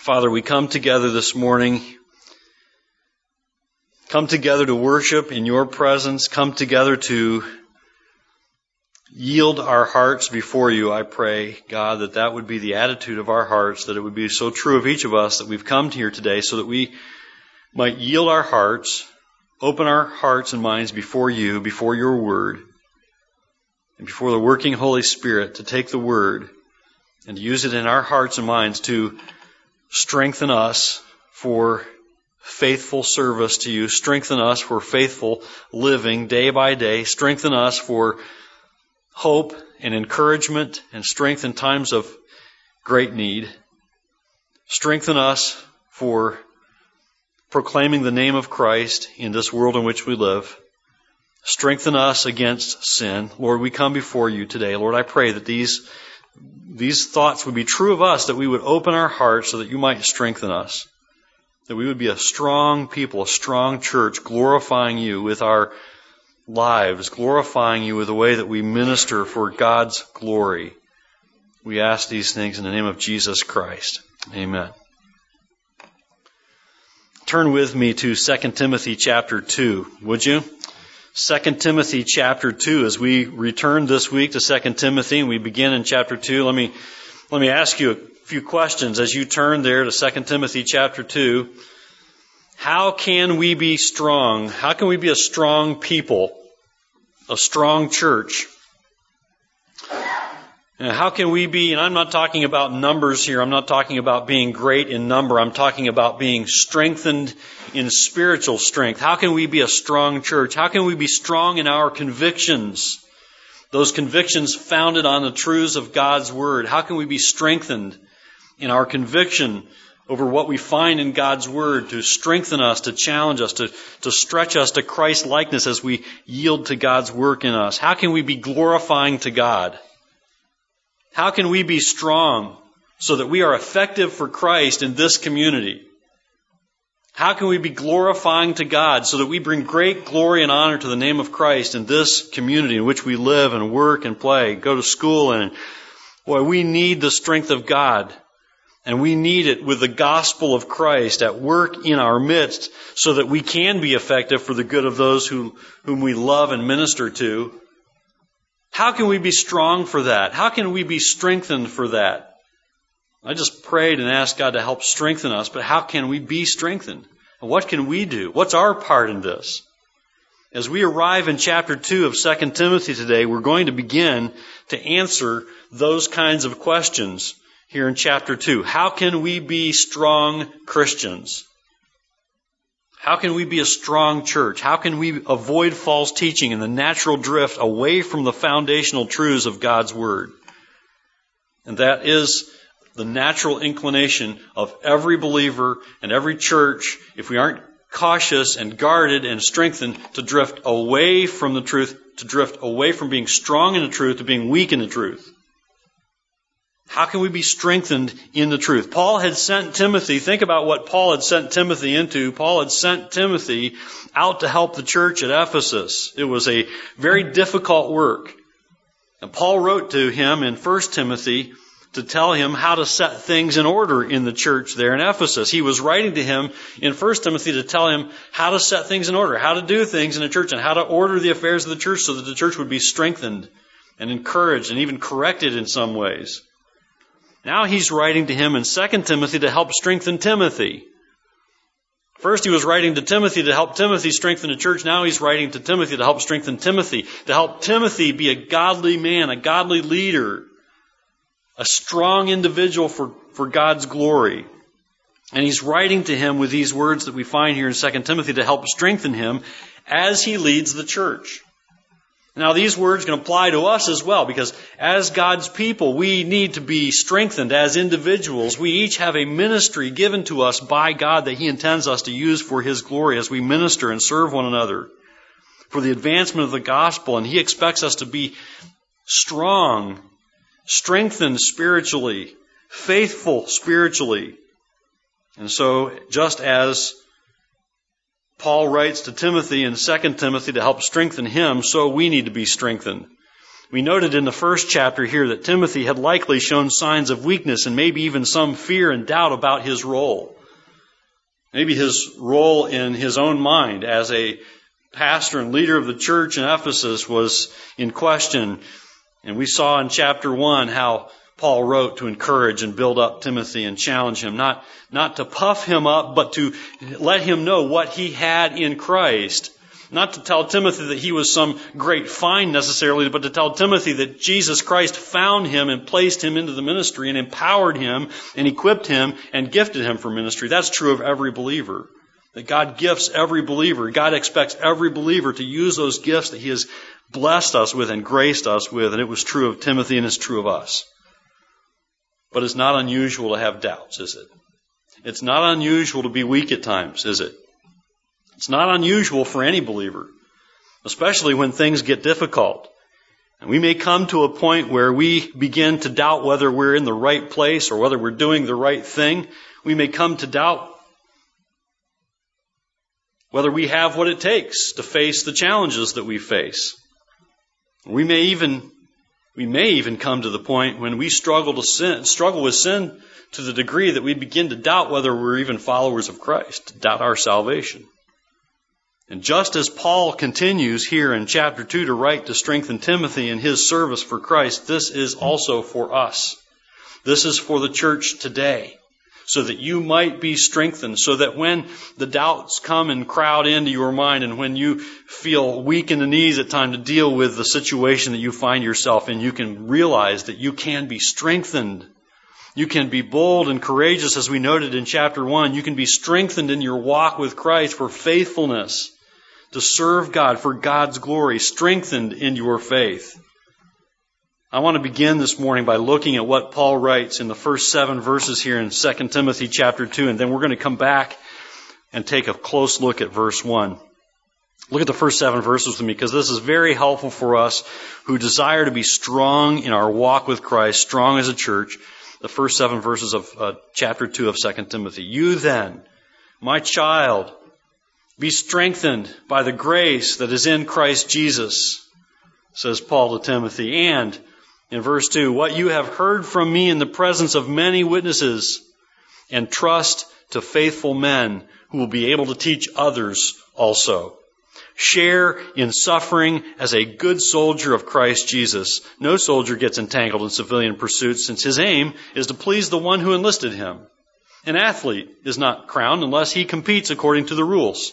Father, we come together this morning, come together to worship in your presence, come together to yield our hearts before you. I pray, God, that that would be the attitude of our hearts, that it would be so true of each of us that we've come here today so that we might yield our hearts, open our hearts and minds before you, before your word, and before the working Holy Spirit to take the word and use it in our hearts and minds to strengthen us for faithful service to you, strengthen us for faithful living day by day, strengthen us for hope and encouragement and strength in times of great need. Strengthen us for proclaiming the name of Christ in this world in which we live. Strengthen us against sin. Lord, we come before you today. Lord, I pray that these, these thoughts would be true of us, that we would open our hearts so that you might strengthen us. That we would be a strong people, a strong church, glorifying you with our lives, glorifying you with the way that we minister for God's glory. We ask these things in the name of Jesus Christ. Amen. Turn with me to 2 Timothy chapter 2, would you? 2 Timothy chapter 2 as we return this week to 2 Timothy and we begin in chapter 2. Let me let me ask you a few questions as you turn there to 2 Timothy chapter 2. How can we be strong? How can we be a strong people? A strong church? How can we be, and I'm not talking about numbers here, I'm not talking about being great in number, I'm talking about being strengthened in spiritual strength. How can we be a strong church? How can we be strong in our convictions? Those convictions founded on the truths of God's Word. How can we be strengthened in our conviction over what we find in God's Word to strengthen us, to challenge us, to, to stretch us to Christ likeness as we yield to God's work in us? How can we be glorifying to God? How can we be strong so that we are effective for Christ in this community? How can we be glorifying to God so that we bring great glory and honor to the name of Christ in this community in which we live and work and play, go to school and boy, we need the strength of God. And we need it with the gospel of Christ at work in our midst so that we can be effective for the good of those who, whom we love and minister to. How can we be strong for that? How can we be strengthened for that? I just prayed and asked God to help strengthen us, but how can we be strengthened? what can we do? What's our part in this? As we arrive in chapter 2 of 2 Timothy today, we're going to begin to answer those kinds of questions here in chapter 2. How can we be strong Christians? How can we be a strong church? How can we avoid false teaching and the natural drift away from the foundational truths of God's Word? And that is the natural inclination of every believer and every church, if we aren't cautious and guarded and strengthened, to drift away from the truth, to drift away from being strong in the truth to being weak in the truth. How can we be strengthened in the truth? Paul had sent Timothy, think about what Paul had sent Timothy into. Paul had sent Timothy out to help the church at Ephesus. It was a very difficult work. And Paul wrote to him in 1 Timothy to tell him how to set things in order in the church there in Ephesus. He was writing to him in 1 Timothy to tell him how to set things in order, how to do things in the church, and how to order the affairs of the church so that the church would be strengthened and encouraged and even corrected in some ways. Now he's writing to him in 2 Timothy to help strengthen Timothy. First, he was writing to Timothy to help Timothy strengthen the church. Now he's writing to Timothy to help strengthen Timothy, to help Timothy be a godly man, a godly leader, a strong individual for, for God's glory. And he's writing to him with these words that we find here in 2 Timothy to help strengthen him as he leads the church. Now, these words can apply to us as well because as God's people, we need to be strengthened as individuals. We each have a ministry given to us by God that He intends us to use for His glory as we minister and serve one another for the advancement of the gospel. And He expects us to be strong, strengthened spiritually, faithful spiritually. And so, just as Paul writes to Timothy in 2 Timothy to help strengthen him, so we need to be strengthened. We noted in the first chapter here that Timothy had likely shown signs of weakness and maybe even some fear and doubt about his role. Maybe his role in his own mind as a pastor and leader of the church in Ephesus was in question. And we saw in chapter 1 how Paul wrote to encourage and build up Timothy and challenge him, not, not to puff him up, but to let him know what he had in Christ not to tell Timothy that he was some great find necessarily, but to tell Timothy that Jesus Christ found him and placed him into the ministry and empowered him and equipped him and gifted him for ministry. That's true of every believer. That God gifts every believer. God expects every believer to use those gifts that he has blessed us with and graced us with. And it was true of Timothy and it's true of us. But it's not unusual to have doubts, is it? It's not unusual to be weak at times, is it? It's not unusual for any believer, especially when things get difficult. And we may come to a point where we begin to doubt whether we're in the right place or whether we're doing the right thing. We may come to doubt whether we have what it takes to face the challenges that we face. We may even we may even come to the point when we struggle to sin, struggle with sin to the degree that we begin to doubt whether we're even followers of Christ, doubt our salvation. And just as Paul continues here in chapter 2 to write to strengthen Timothy in his service for Christ, this is also for us. This is for the church today, so that you might be strengthened, so that when the doubts come and crowd into your mind, and when you feel weak in the knees at time to deal with the situation that you find yourself in, you can realize that you can be strengthened. You can be bold and courageous, as we noted in chapter 1. You can be strengthened in your walk with Christ for faithfulness to serve God for God's glory, strengthened in your faith. I want to begin this morning by looking at what Paul writes in the first seven verses here in 2 Timothy chapter 2, and then we're going to come back and take a close look at verse 1. Look at the first seven verses with me because this is very helpful for us who desire to be strong in our walk with Christ, strong as a church. The first seven verses of uh, chapter 2 of 2 Timothy. You then, my child, be strengthened by the grace that is in Christ Jesus, says Paul to Timothy. And in verse 2, what you have heard from me in the presence of many witnesses, and trust to faithful men who will be able to teach others also. Share in suffering as a good soldier of Christ Jesus. No soldier gets entangled in civilian pursuits since his aim is to please the one who enlisted him. An athlete is not crowned unless he competes according to the rules.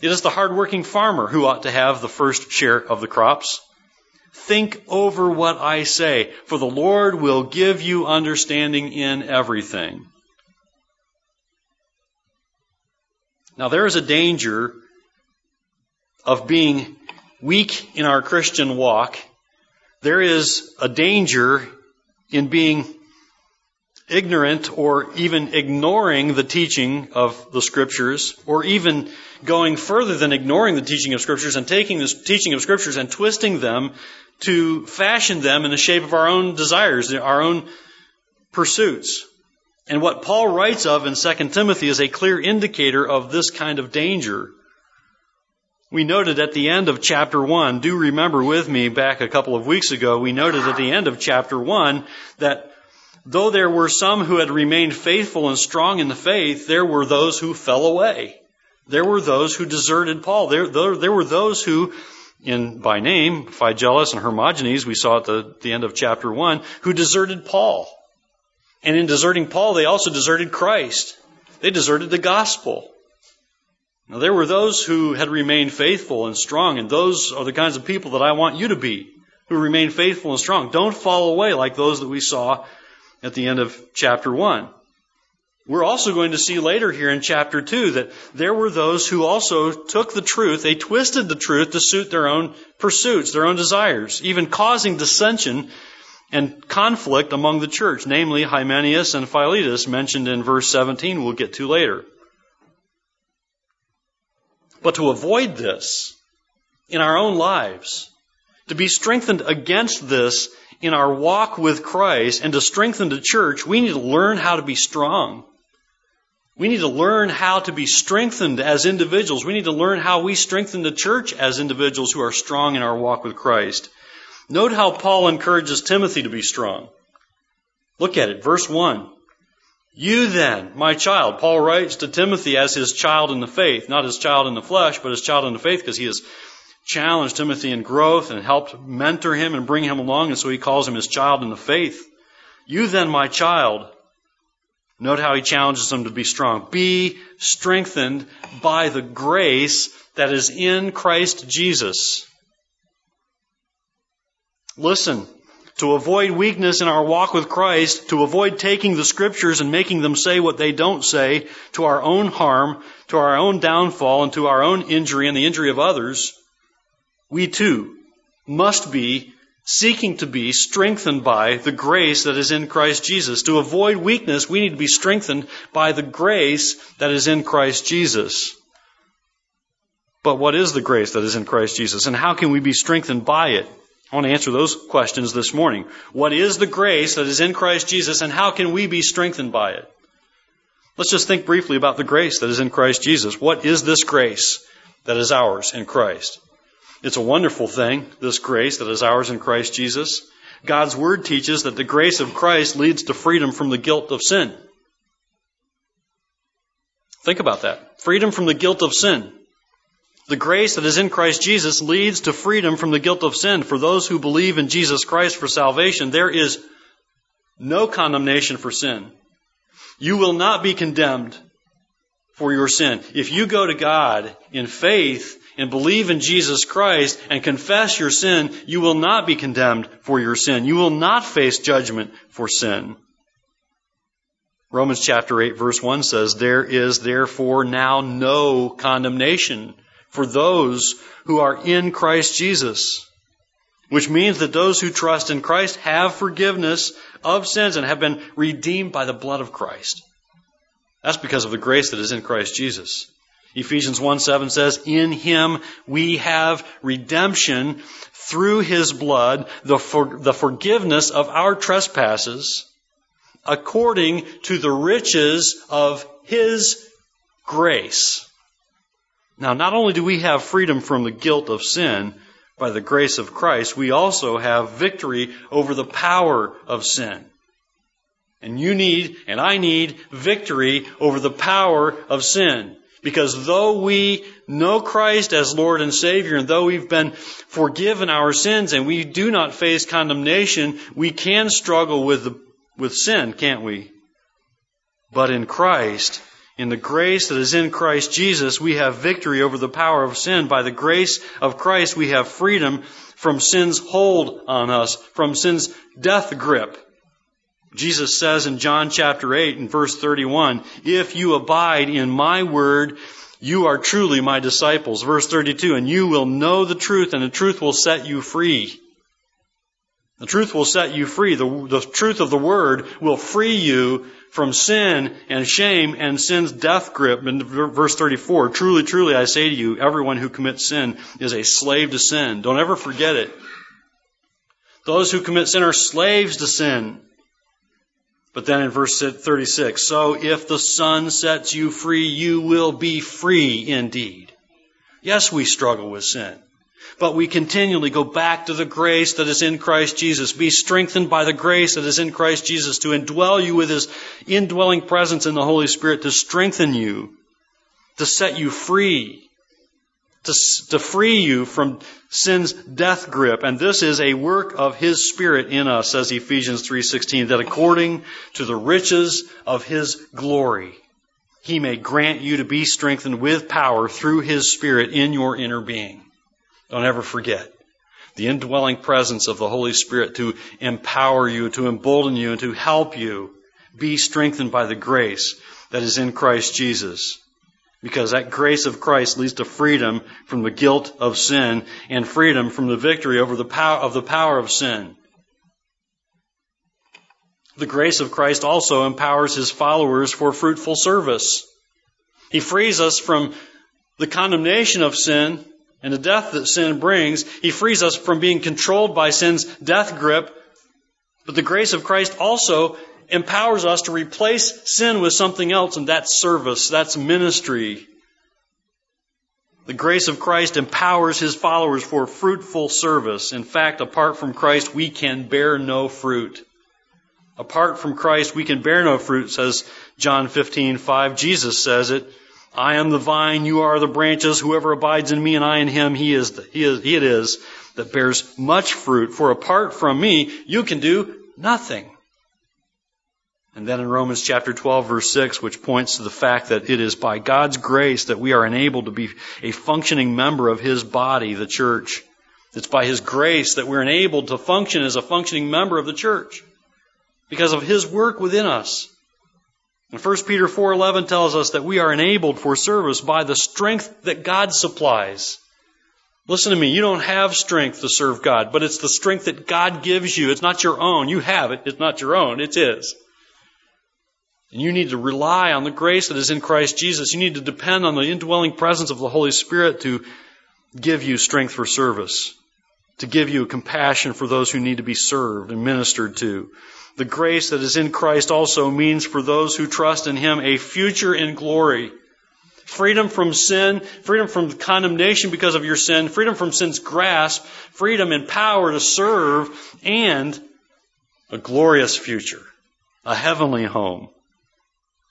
It is the hardworking farmer who ought to have the first share of the crops. Think over what I say, for the Lord will give you understanding in everything. Now, there is a danger of being weak in our Christian walk. There is a danger in being ignorant or even ignoring the teaching of the scriptures, or even going further than ignoring the teaching of scriptures and taking the teaching of scriptures and twisting them to fashion them in the shape of our own desires, our own pursuits. And what Paul writes of in 2 Timothy is a clear indicator of this kind of danger. We noted at the end of chapter 1, do remember with me back a couple of weeks ago, we noted at the end of chapter 1 that Though there were some who had remained faithful and strong in the faith, there were those who fell away. There were those who deserted Paul. There, there, there were those who, in by name, Phygelus and Hermogenes, we saw at the, the end of chapter 1, who deserted Paul. And in deserting Paul, they also deserted Christ. They deserted the gospel. Now, there were those who had remained faithful and strong, and those are the kinds of people that I want you to be, who remain faithful and strong. Don't fall away like those that we saw at the end of chapter 1. We're also going to see later here in chapter 2 that there were those who also took the truth, they twisted the truth to suit their own pursuits, their own desires, even causing dissension and conflict among the church, namely Hymenaeus and Philetus, mentioned in verse 17, we'll get to later. But to avoid this in our own lives, to be strengthened against this in our walk with Christ and to strengthen the church, we need to learn how to be strong. We need to learn how to be strengthened as individuals. We need to learn how we strengthen the church as individuals who are strong in our walk with Christ. Note how Paul encourages Timothy to be strong. Look at it, verse 1. You then, my child, Paul writes to Timothy as his child in the faith, not his child in the flesh, but his child in the faith because he has challenged Timothy in growth and helped mentor him and bring him along, and so he calls him his child in the faith. You then, my child, note how he challenges him to be strong. Be strengthened by the grace that is in Christ Jesus. Listen, to avoid weakness in our walk with Christ, to avoid taking the scriptures and making them say what they don't say to our own harm, to our own downfall, and to our own injury and the injury of others, we too must be seeking to be strengthened by the grace that is in Christ Jesus. To avoid weakness, we need to be strengthened by the grace that is in Christ Jesus. But what is the grace that is in Christ Jesus, and how can we be strengthened by it? I want to answer those questions this morning. What is the grace that is in Christ Jesus, and how can we be strengthened by it? Let's just think briefly about the grace that is in Christ Jesus. What is this grace that is ours in Christ? It's a wonderful thing, this grace that is ours in Christ Jesus. God's Word teaches that the grace of Christ leads to freedom from the guilt of sin. Think about that. Freedom from the guilt of sin. The grace that is in Christ Jesus leads to freedom from the guilt of sin. For those who believe in Jesus Christ for salvation, there is no condemnation for sin. You will not be condemned for your sin. If you go to God in faith and believe in Jesus Christ and confess your sin, you will not be condemned for your sin. You will not face judgment for sin. Romans chapter 8 verse 1 says, There is therefore now no condemnation for those who are in Christ Jesus. Which means that those who trust in Christ have forgiveness of sins and have been redeemed by the blood of Christ. That's because of the grace that is in Christ Jesus. Ephesians 1 7 says, In him we have redemption through his blood, the, for, the forgiveness of our trespasses, according to the riches of his grace. Now, not only do we have freedom from the guilt of sin by the grace of Christ, we also have victory over the power of sin. And you need, and I need, victory over the power of sin. Because though we know Christ as Lord and Savior, and though we've been forgiven our sins and we do not face condemnation, we can struggle with, the, with sin, can't we? But in Christ, in the grace that is in Christ Jesus, we have victory over the power of sin. By the grace of Christ, we have freedom from sin's hold on us, from sin's death grip. Jesus says in John chapter 8 and verse 31, if you abide in my word, you are truly my disciples. Verse 32, and you will know the truth and the truth will set you free. The truth will set you free. The, the truth of the word will free you from sin and shame and sin's death grip. In verse 34, truly, truly, I say to you, everyone who commits sin is a slave to sin. Don't ever forget it. Those who commit sin are slaves to sin. But then in verse 36, so if the Son sets you free, you will be free indeed. Yes, we struggle with sin. But we continually go back to the grace that is in Christ Jesus. Be strengthened by the grace that is in Christ Jesus to indwell you with His indwelling presence in the Holy Spirit to strengthen you, to set you free, to, to free you from sin's death grip. And this is a work of His Spirit in us, says Ephesians 3.16, that according to the riches of His glory, He may grant you to be strengthened with power through His Spirit in your inner being. Don't ever forget the indwelling presence of the Holy Spirit to empower you, to embolden you, and to help you be strengthened by the grace that is in Christ Jesus because that grace of Christ leads to freedom from the guilt of sin and freedom from the victory over the power of the power of sin. The grace of Christ also empowers his followers for fruitful service. He frees us from the condemnation of sin and the death that sin brings. He frees us from being controlled by sin's death grip. But the grace of Christ also empowers us to replace sin with something else, and that's service, that's ministry. The grace of Christ empowers his followers for fruitful service. In fact, apart from Christ, we can bear no fruit. Apart from Christ, we can bear no fruit, says John 15, 5. Jesus says it. I am the vine, you are the branches. Whoever abides in me and I in him, he is, the, he is, he it is that bears much fruit. For apart from me, you can do nothing. And then in Romans chapter 12 verse 6, which points to the fact that it is by God's grace that we are enabled to be a functioning member of His body, the church. It's by His grace that we're enabled to function as a functioning member of the church. Because of His work within us. And 1 Peter 4.11 tells us that we are enabled for service by the strength that God supplies. Listen to me, you don't have strength to serve God, but it's the strength that God gives you. It's not your own. You have it. It's not your own. It's His. And you need to rely on the grace that is in Christ Jesus. You need to depend on the indwelling presence of the Holy Spirit to give you strength for service, to give you compassion for those who need to be served and ministered to. The grace that is in Christ also means for those who trust in Him a future in glory. Freedom from sin, freedom from condemnation because of your sin, freedom from sin's grasp, freedom and power to serve, and a glorious future, a heavenly home.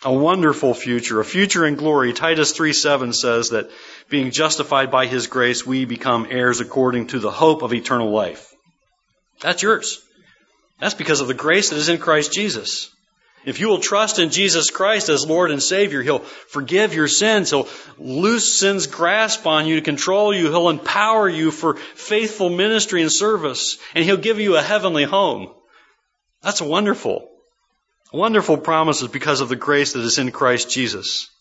A wonderful future, a future in glory. Titus 3 7 says that being justified by his grace, we become heirs according to the hope of eternal life. That's yours. That's because of the grace that is in Christ Jesus. If you will trust in Jesus Christ as Lord and Savior, He'll forgive your sins. He'll loose sin's grasp on you to control you. He'll empower you for faithful ministry and service. And He'll give you a heavenly home. That's wonderful. Wonderful promises because of the grace that is in Christ Jesus.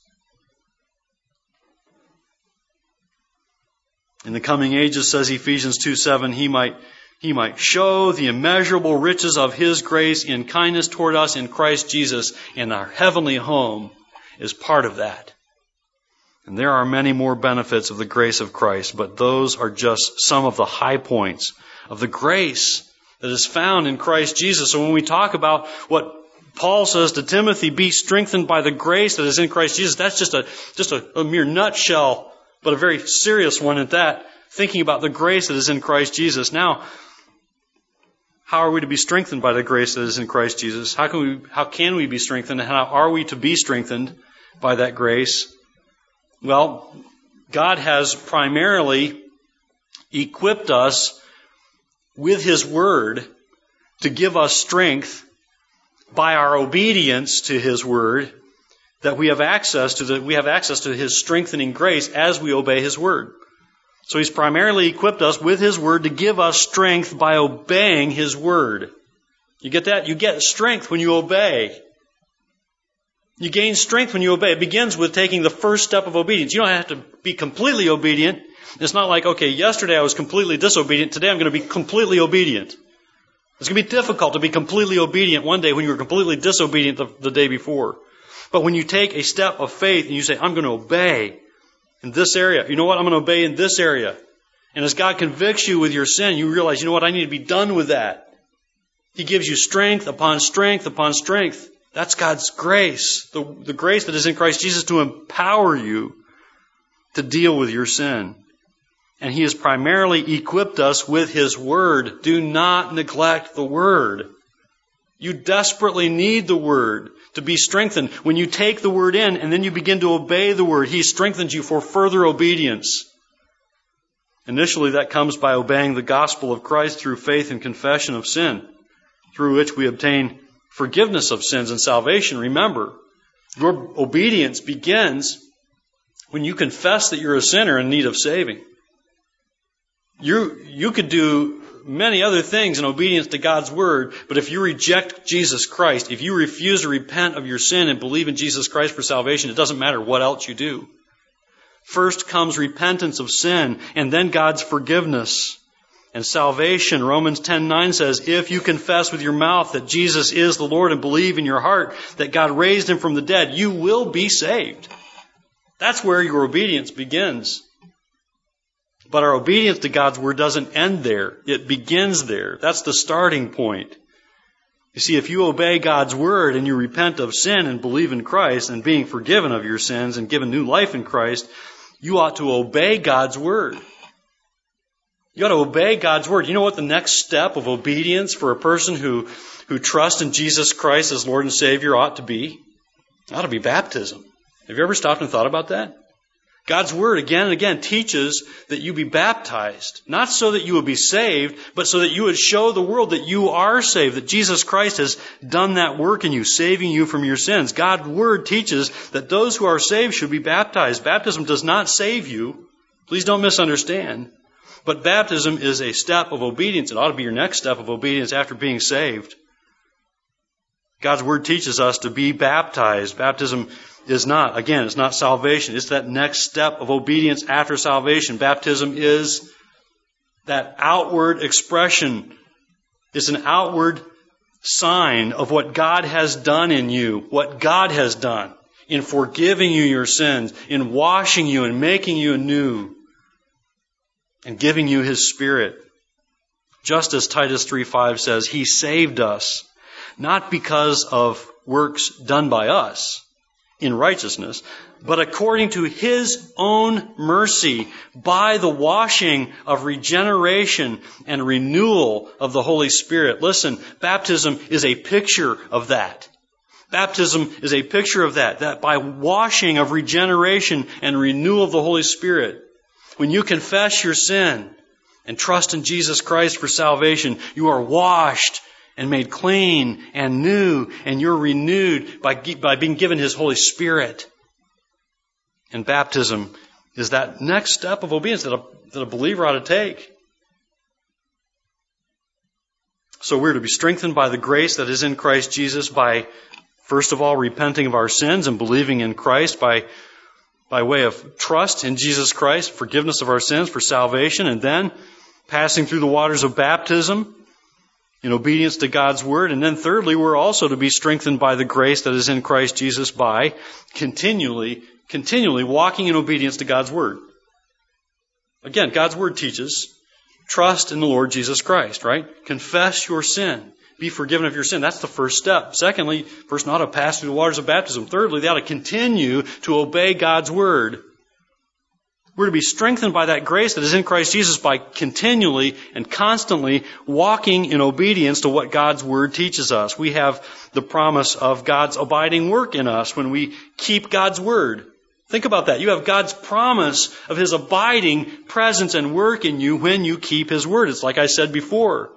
In the coming ages, says Ephesians 2 7, he might, he might show the immeasurable riches of his grace in kindness toward us in Christ Jesus, and our heavenly home is part of that. And there are many more benefits of the grace of Christ, but those are just some of the high points of the grace that is found in Christ Jesus. So when we talk about what Paul says to Timothy, be strengthened by the grace that is in Christ Jesus. That's just a, just a, a mere nutshell, but a very serious one at that, thinking about the grace that is in Christ Jesus. Now, how are we to be strengthened by the grace that is in Christ Jesus? How can we, how can we be strengthened? How are we to be strengthened by that grace? Well, God has primarily equipped us with His Word to give us strength by our obedience to His Word that we have access to the, we have access to His strengthening grace as we obey His Word. So He's primarily equipped us with His Word to give us strength by obeying His Word. You get that? You get strength when you obey. You gain strength when you obey. It begins with taking the first step of obedience. You don't have to be completely obedient. It's not like, okay, yesterday I was completely disobedient. Today I'm going to be completely obedient. It's going to be difficult to be completely obedient one day when you were completely disobedient the, the day before. But when you take a step of faith and you say, I'm going to obey in this area, you know what? I'm going to obey in this area. And as God convicts you with your sin, you realize, you know what? I need to be done with that. He gives you strength upon strength upon strength. That's God's grace. The, the grace that is in Christ Jesus to empower you to deal with your sin and He has primarily equipped us with His Word. Do not neglect the Word. You desperately need the Word to be strengthened. When you take the Word in and then you begin to obey the Word, He strengthens you for further obedience. Initially, that comes by obeying the gospel of Christ through faith and confession of sin, through which we obtain forgiveness of sins and salvation. Remember, your obedience begins when you confess that you're a sinner in need of saving. You, you could do many other things in obedience to God's word, but if you reject Jesus Christ, if you refuse to repent of your sin and believe in Jesus Christ for salvation, it doesn't matter what else you do. First comes repentance of sin, and then God's forgiveness and salvation. Romans 10:9 says, "If you confess with your mouth that Jesus is the Lord and believe in your heart that God raised him from the dead, you will be saved." That's where your obedience begins. But our obedience to God's word doesn't end there. It begins there. That's the starting point. You see, if you obey God's word and you repent of sin and believe in Christ and being forgiven of your sins and given new life in Christ, You ought to obey God's word. You ought to obey God's word. You know what the next step of obedience for a person who, who trusts in Jesus Christ as Lord and Savior ought to be? It ought to be baptism. Have you ever stopped and thought about that? God's Word again and again teaches that you be baptized, not so that you would be saved, but so that you would show the world that you are saved, that Jesus Christ has done that work in you, saving you from your sins. God's Word teaches that those who are saved should be baptized. Baptism does not save you. Please don't misunderstand. But baptism is a step of obedience. It ought to be your next step of obedience after being saved. God's Word teaches us to be baptized. Baptism is not. Again, it's not salvation. It's that next step of obedience after salvation. Baptism is that outward expression. It's an outward sign of what God has done in you, what God has done in forgiving you your sins, in washing you and making you anew, and giving you His Spirit. Just as Titus 3:5 says, He saved us, not because of works done by us, in righteousness, but according to his own mercy by the washing of regeneration and renewal of the Holy Spirit. Listen, baptism is a picture of that. Baptism is a picture of that, that by washing of regeneration and renewal of the Holy Spirit, when you confess your sin and trust in Jesus Christ for salvation, you are washed and made clean and new, and you're renewed by, by being given His Holy Spirit. And baptism is that next step of obedience that a, that a believer ought to take. So we're to be strengthened by the grace that is in Christ Jesus by, first of all, repenting of our sins and believing in Christ by, by way of trust in Jesus Christ, forgiveness of our sins for salvation, and then passing through the waters of baptism in obedience to God's word. And then thirdly, we're also to be strengthened by the grace that is in Christ Jesus by continually, continually walking in obedience to God's word. Again, God's word teaches trust in the Lord Jesus Christ, right? Confess your sin. Be forgiven of your sin. That's the first step. Secondly, first not to pass through the waters of baptism. Thirdly, they ought to continue to obey God's word. We're to be strengthened by that grace that is in Christ Jesus by continually and constantly walking in obedience to what God's Word teaches us. We have the promise of God's abiding work in us when we keep God's Word. Think about that. You have God's promise of His abiding presence and work in you when you keep His Word. It's like I said before.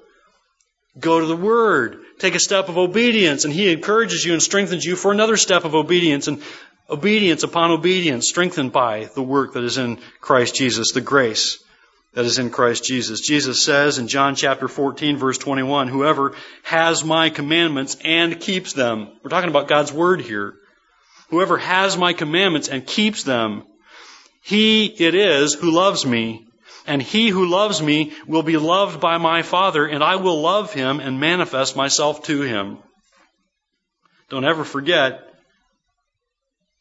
Go to the Word. Take a step of obedience, and He encourages you and strengthens you for another step of obedience. And obedience upon obedience, strengthened by the work that is in Christ Jesus, the grace that is in Christ Jesus. Jesus says in John chapter 14 verse 21, whoever has my commandments and keeps them. We're talking about God's word here. Whoever has my commandments and keeps them, he it is who loves me. And he who loves me will be loved by my Father, and I will love him and manifest myself to him. Don't ever forget,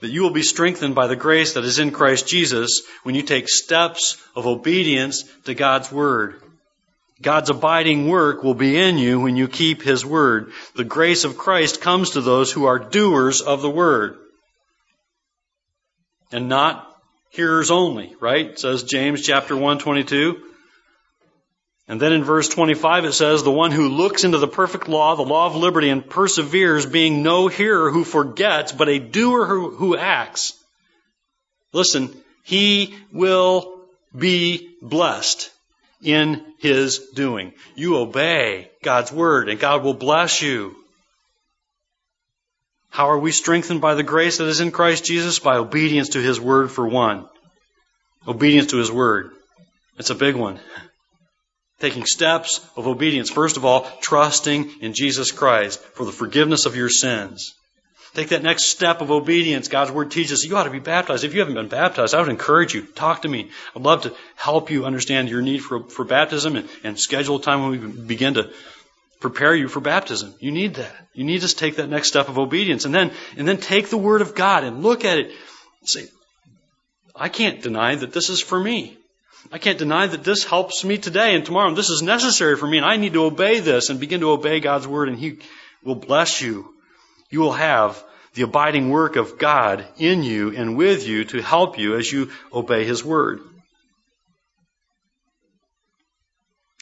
that you will be strengthened by the grace that is in Christ Jesus when you take steps of obedience to God's Word. God's abiding work will be in you when you keep His Word. The grace of Christ comes to those who are doers of the Word. And not hearers only, right? says James chapter 1, 22. And then in verse 25 it says, the one who looks into the perfect law, the law of liberty, and perseveres, being no hearer who forgets, but a doer who, who acts. Listen, he will be blessed in his doing. You obey God's word and God will bless you. How are we strengthened by the grace that is in Christ Jesus? By obedience to his word for one. Obedience to his word. It's a big one taking steps of obedience. First of all, trusting in Jesus Christ for the forgiveness of your sins. Take that next step of obedience. God's Word teaches you ought to be baptized. If you haven't been baptized, I would encourage you. Talk to me. I'd love to help you understand your need for, for baptism and, and schedule a time when we begin to prepare you for baptism. You need that. You need to take that next step of obedience. And then, and then take the Word of God and look at it say, I can't deny that this is for me. I can't deny that this helps me today and tomorrow. And this is necessary for me, and I need to obey this and begin to obey God's word, and He will bless you. You will have the abiding work of God in you and with you to help you as you obey His Word.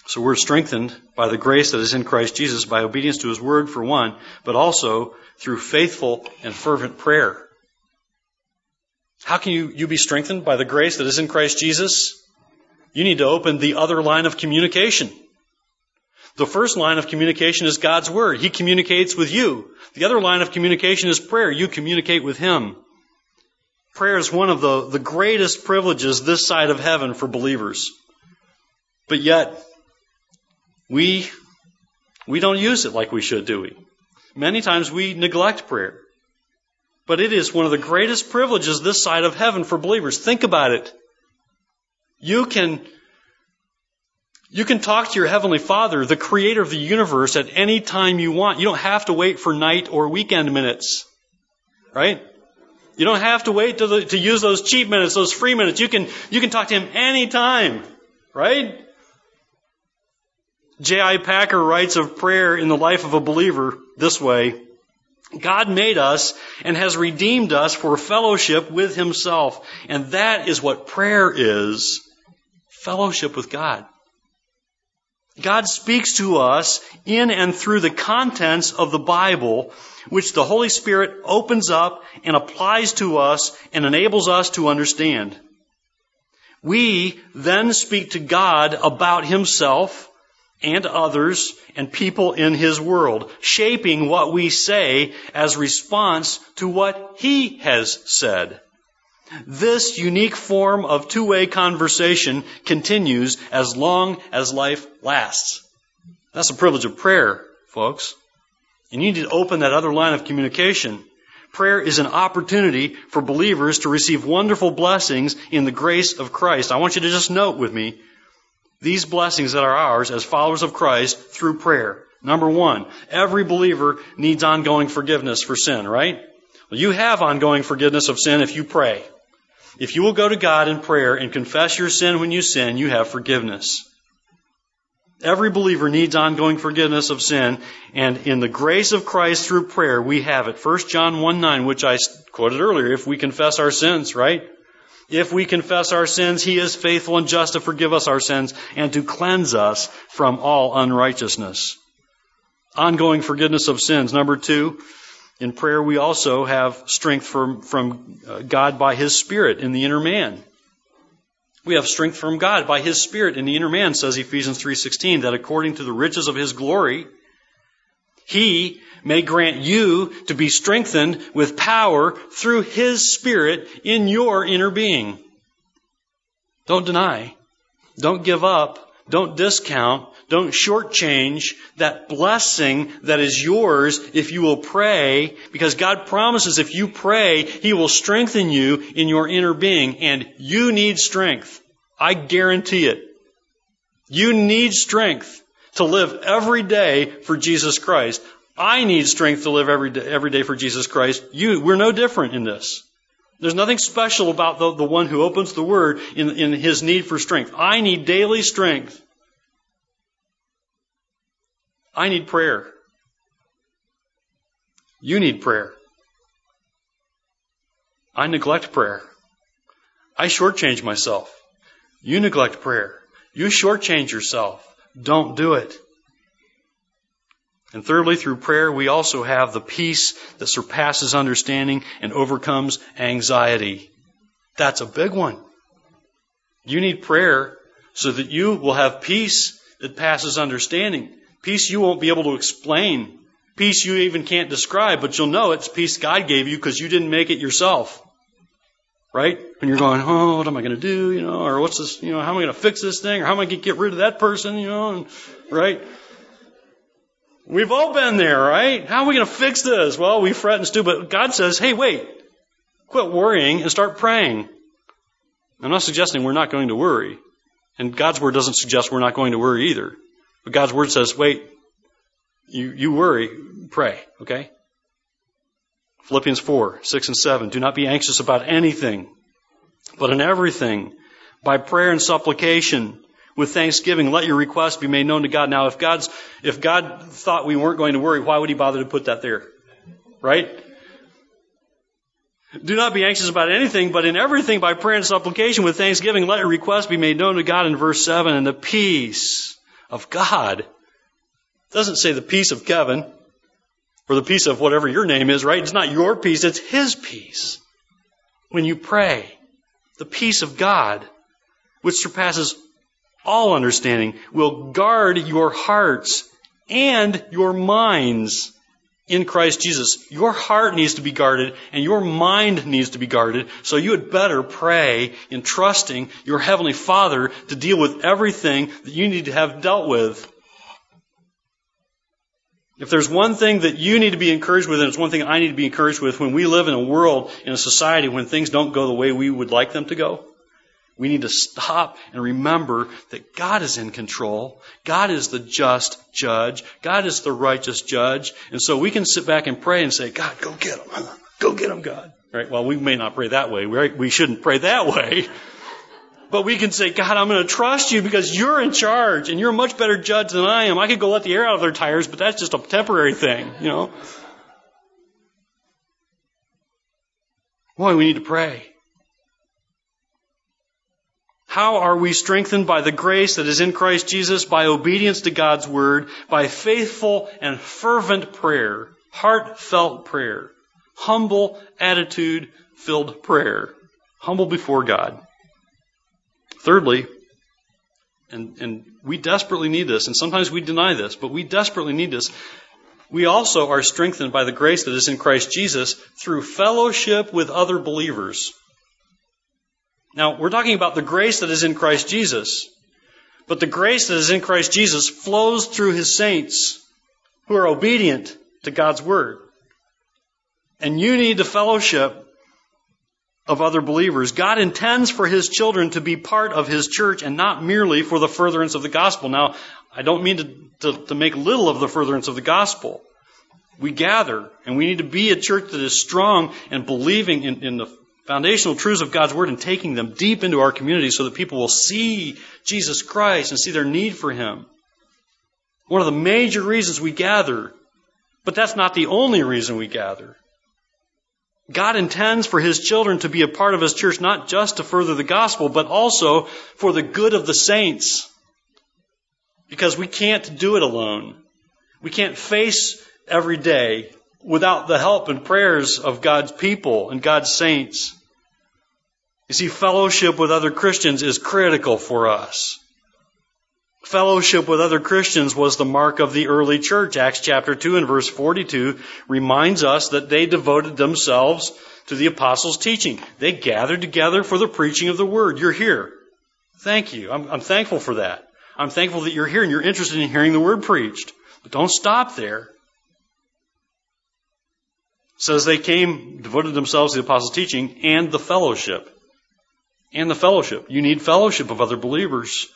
So we're strengthened by the grace that is in Christ Jesus by obedience to His Word for one, but also through faithful and fervent prayer. How can you, you be strengthened by the grace that is in Christ Jesus? You need to open the other line of communication. The first line of communication is God's Word. He communicates with you. The other line of communication is prayer. You communicate with Him. Prayer is one of the, the greatest privileges this side of heaven for believers. But yet, we, we don't use it like we should, do we? Many times we neglect prayer. But it is one of the greatest privileges this side of heaven for believers. Think about it. You can, you can talk to your Heavenly Father, the creator of the universe, at any time you want. You don't have to wait for night or weekend minutes. Right? You don't have to wait to, the, to use those cheap minutes, those free minutes. You can, you can talk to Him anytime. Right? J.I. Packer writes of prayer in the life of a believer this way. God made us and has redeemed us for fellowship with Himself. And that is what prayer is. Fellowship with God. God speaks to us in and through the contents of the Bible, which the Holy Spirit opens up and applies to us and enables us to understand. We then speak to God about Himself and others and people in His world, shaping what we say as response to what He has said. This unique form of two-way conversation continues as long as life lasts. That's the privilege of prayer, folks. And you need to open that other line of communication. Prayer is an opportunity for believers to receive wonderful blessings in the grace of Christ. I want you to just note with me these blessings that are ours as followers of Christ through prayer. Number one, every believer needs ongoing forgiveness for sin, right? Well, you have ongoing forgiveness of sin if you pray. If you will go to God in prayer and confess your sin when you sin, you have forgiveness. Every believer needs ongoing forgiveness of sin, and in the grace of Christ through prayer, we have it. 1 John 1 9, which I quoted earlier, if we confess our sins, right? If we confess our sins, He is faithful and just to forgive us our sins and to cleanse us from all unrighteousness. Ongoing forgiveness of sins. Number two, in prayer we also have strength from, from uh, God by His Spirit in the inner man. We have strength from God by His Spirit in the inner man, says Ephesians 3.16, that according to the riches of His glory, He may grant you to be strengthened with power through His Spirit in your inner being. Don't deny. Don't give up. Don't discount. Don't shortchange that blessing that is yours if you will pray, because God promises if you pray, He will strengthen you in your inner being, and you need strength. I guarantee it. You need strength to live every day for Jesus Christ. I need strength to live every day, every day for Jesus Christ. You, we're no different in this. There's nothing special about the, the one who opens the Word in, in his need for strength. I need daily strength. I need prayer. You need prayer. I neglect prayer. I shortchange myself. You neglect prayer. You shortchange yourself. Don't do it. And thirdly, through prayer, we also have the peace that surpasses understanding and overcomes anxiety. That's a big one. You need prayer so that you will have peace that passes understanding. Peace you won't be able to explain. Peace you even can't describe, but you'll know it's peace God gave you because you didn't make it yourself. Right? And you're going, oh, what am I going to do? You know, or what's this, you know, how am I going to fix this thing? Or how am I going to get rid of that person? You know, and, right? We've all been there, right? How are we going to fix this? Well, we fret and stew, but God says, hey, wait, quit worrying and start praying. I'm not suggesting we're not going to worry. And God's word doesn't suggest we're not going to worry either. But God's word says, wait, you, you worry, pray, okay? Philippians 4, 6 and 7. Do not be anxious about anything, but in everything, by prayer and supplication, with thanksgiving, let your requests be made known to God. Now, if God's, if God thought we weren't going to worry, why would He bother to put that there? Right? Do not be anxious about anything, but in everything by prayer and supplication with thanksgiving, let your requests be made known to God in verse 7, and the peace of God. It doesn't say the peace of Kevin, or the peace of whatever your name is, right? It's not your peace, it's His peace. When you pray, the peace of God, which surpasses all understanding, will guard your hearts and your minds in Christ Jesus. Your heart needs to be guarded and your mind needs to be guarded. So you had better pray in trusting your Heavenly Father to deal with everything that you need to have dealt with. If there's one thing that you need to be encouraged with, and it's one thing I need to be encouraged with, when we live in a world, in a society, when things don't go the way we would like them to go, we need to stop and remember that God is in control. God is the just judge. God is the righteous judge. And so we can sit back and pray and say, God, go get him. Go get him, God. Right? Well, we may not pray that way. Right? We shouldn't pray that way. But we can say, God, I'm going to trust you because you're in charge and you're a much better judge than I am. I could go let the air out of their tires, but that's just a temporary thing, you know? Boy, we need to pray. How are we strengthened by the grace that is in Christ Jesus? By obedience to God's word, by faithful and fervent prayer, heartfelt prayer, humble attitude filled prayer, humble before God. Thirdly, and, and we desperately need this, and sometimes we deny this, but we desperately need this. We also are strengthened by the grace that is in Christ Jesus through fellowship with other believers. Now, we're talking about the grace that is in Christ Jesus, but the grace that is in Christ Jesus flows through his saints who are obedient to God's word. And you need the fellowship of other believers. God intends for His children to be part of His church and not merely for the furtherance of the gospel. Now, I don't mean to, to, to, make little of the furtherance of the gospel. We gather, and we need to be a church that is strong and believing in, in the foundational truths of God's Word and taking them deep into our community so that people will see Jesus Christ and see their need for Him. One of the major reasons we gather, but that's not the only reason we gather. God intends for His children to be a part of His church not just to further the gospel, but also for the good of the saints. Because we can't do it alone. We can't face every day without the help and prayers of God's people and God's saints. You see, fellowship with other Christians is critical for us. Fellowship with other Christians was the mark of the early church. Acts chapter 2 and verse 42 reminds us that they devoted themselves to the apostles' teaching. They gathered together for the preaching of the word. You're here. Thank you. I'm, I'm thankful for that. I'm thankful that you're here and you're interested in hearing the word preached. But don't stop there. Says they came, devoted themselves to the apostles' teaching and the fellowship. And the fellowship. You need fellowship of other believers.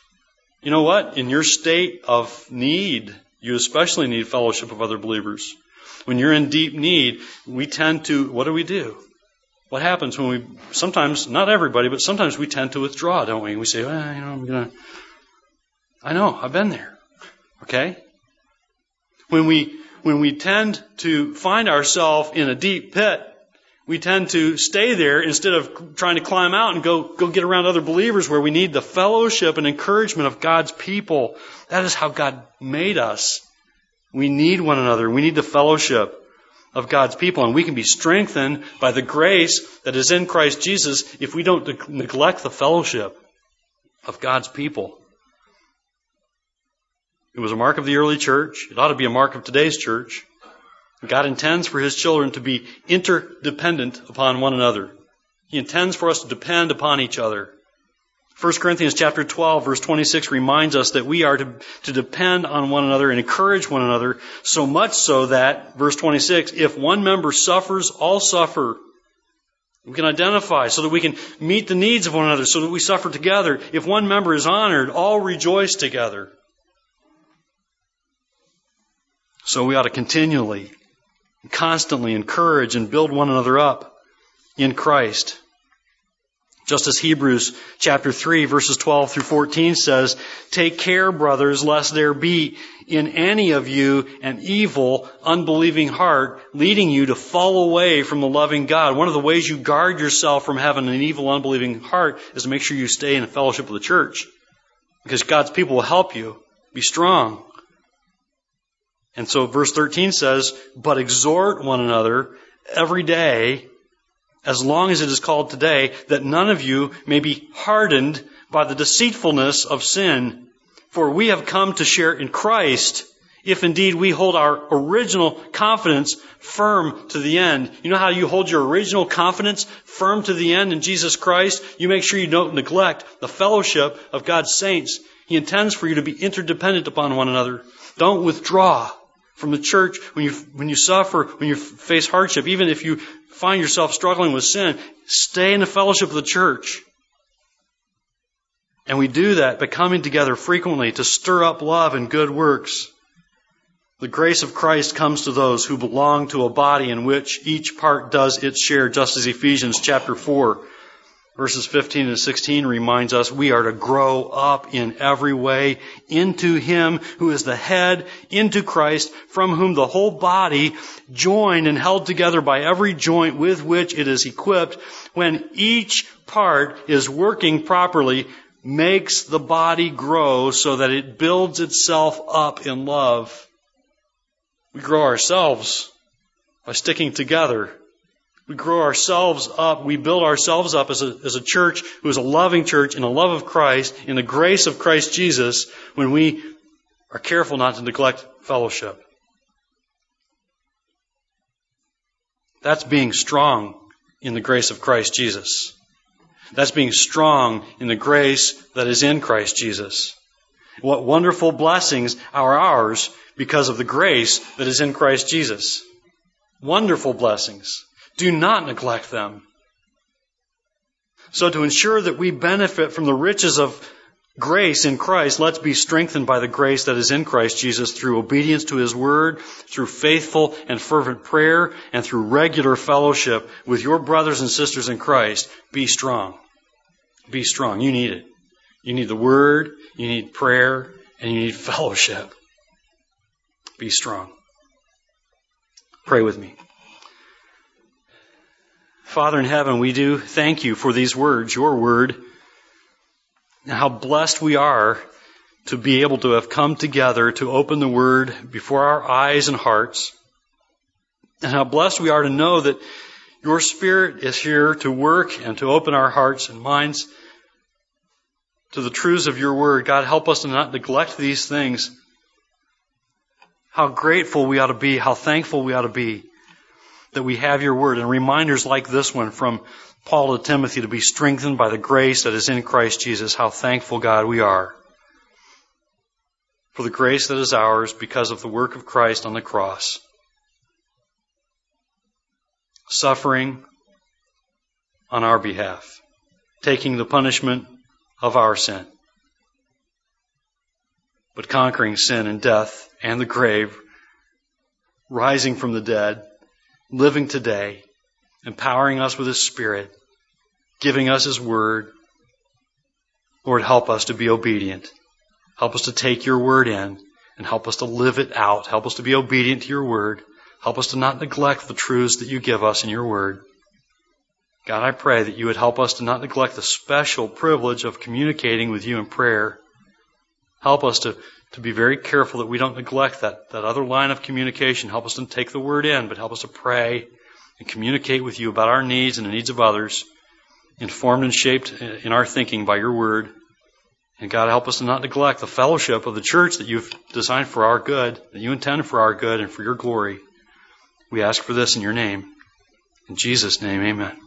You know what? In your state of need, you especially need fellowship of other believers. When you're in deep need, we tend to, what do we do? What happens when we, sometimes, not everybody, but sometimes we tend to withdraw, don't we? We say, well, you know, I'm gonna, I know, I've been there. Okay? When we, when we tend to find ourselves in a deep pit, we tend to stay there instead of trying to climb out and go, go get around other believers where we need the fellowship and encouragement of God's people. That is how God made us. We need one another. We need the fellowship of God's people and we can be strengthened by the grace that is in Christ Jesus if we don't neglect the fellowship of God's people. It was a mark of the early church. It ought to be a mark of today's church. God intends for His children to be interdependent upon one another. He intends for us to depend upon each other. 1 Corinthians chapter 12 verse 26 reminds us that we are to, to depend on one another and encourage one another so much so that, verse 26, if one member suffers, all suffer. We can identify so that we can meet the needs of one another, so that we suffer together. If one member is honored, all rejoice together. So we ought to continually constantly encourage and build one another up in Christ. Just as Hebrews chapter 3 verses 12 through 14 says, Take care, brothers, lest there be in any of you an evil, unbelieving heart, leading you to fall away from the loving God. One of the ways you guard yourself from having an evil, unbelieving heart is to make sure you stay in fellowship of the church. Because God's people will help you. Be strong. And so verse 13 says, But exhort one another every day, as long as it is called today, that none of you may be hardened by the deceitfulness of sin. For we have come to share in Christ, if indeed we hold our original confidence firm to the end. You know how you hold your original confidence firm to the end in Jesus Christ? You make sure you don't neglect the fellowship of God's saints. He intends for you to be interdependent upon one another. Don't withdraw from the church when you, when you suffer, when you face hardship, even if you find yourself struggling with sin, stay in the fellowship of the church. And we do that by coming together frequently to stir up love and good works. The grace of Christ comes to those who belong to a body in which each part does its share, just as Ephesians chapter 4 verses 15 and 16 reminds us we are to grow up in every way into Him who is the head, into Christ, from whom the whole body, joined and held together by every joint with which it is equipped, when each part is working properly, makes the body grow so that it builds itself up in love. We grow ourselves by sticking together. We grow ourselves up. We build ourselves up as a, as a church who is a loving church in the love of Christ, in the grace of Christ Jesus, when we are careful not to neglect fellowship. That's being strong in the grace of Christ Jesus. That's being strong in the grace that is in Christ Jesus. What wonderful blessings are ours because of the grace that is in Christ Jesus. Wonderful blessings. Do not neglect them. So to ensure that we benefit from the riches of grace in Christ, let's be strengthened by the grace that is in Christ Jesus through obedience to His Word, through faithful and fervent prayer, and through regular fellowship with your brothers and sisters in Christ. Be strong. Be strong. You need it. You need the Word, you need prayer, and you need fellowship. Be strong. Pray with me. Father in heaven, we do thank you for these words, your word and how blessed we are to be able to have come together to open the Word before our eyes and hearts. And how blessed we are to know that your Spirit is here to work and to open our hearts and minds to the truths of your Word. God, help us to not neglect these things. How grateful we ought to be, how thankful we ought to be that we have your Word and reminders like this one from Paul to Timothy to be strengthened by the grace that is in Christ Jesus. How thankful, God, we are for the grace that is ours because of the work of Christ on the cross. Suffering on our behalf, taking the punishment of our sin, but conquering sin and death and the grave, rising from the dead, living today, empowering us with His Spirit, giving us His Word. Lord, help us to be obedient. Help us to take your Word in and help us to live it out. Help us to be obedient to your Word. Help us to not neglect the truths that you give us in your Word. God, I pray that you would help us to not neglect the special privilege of communicating with you in prayer. Help us to, to be very careful that we don't neglect that, that other line of communication. Help us to take the word in, but help us to pray and communicate with you about our needs and the needs of others, informed and shaped in our thinking by your word. And God, help us to not neglect the fellowship of the church that you've designed for our good, that you intend for our good and for your glory. We ask for this in your name. In Jesus' name, amen.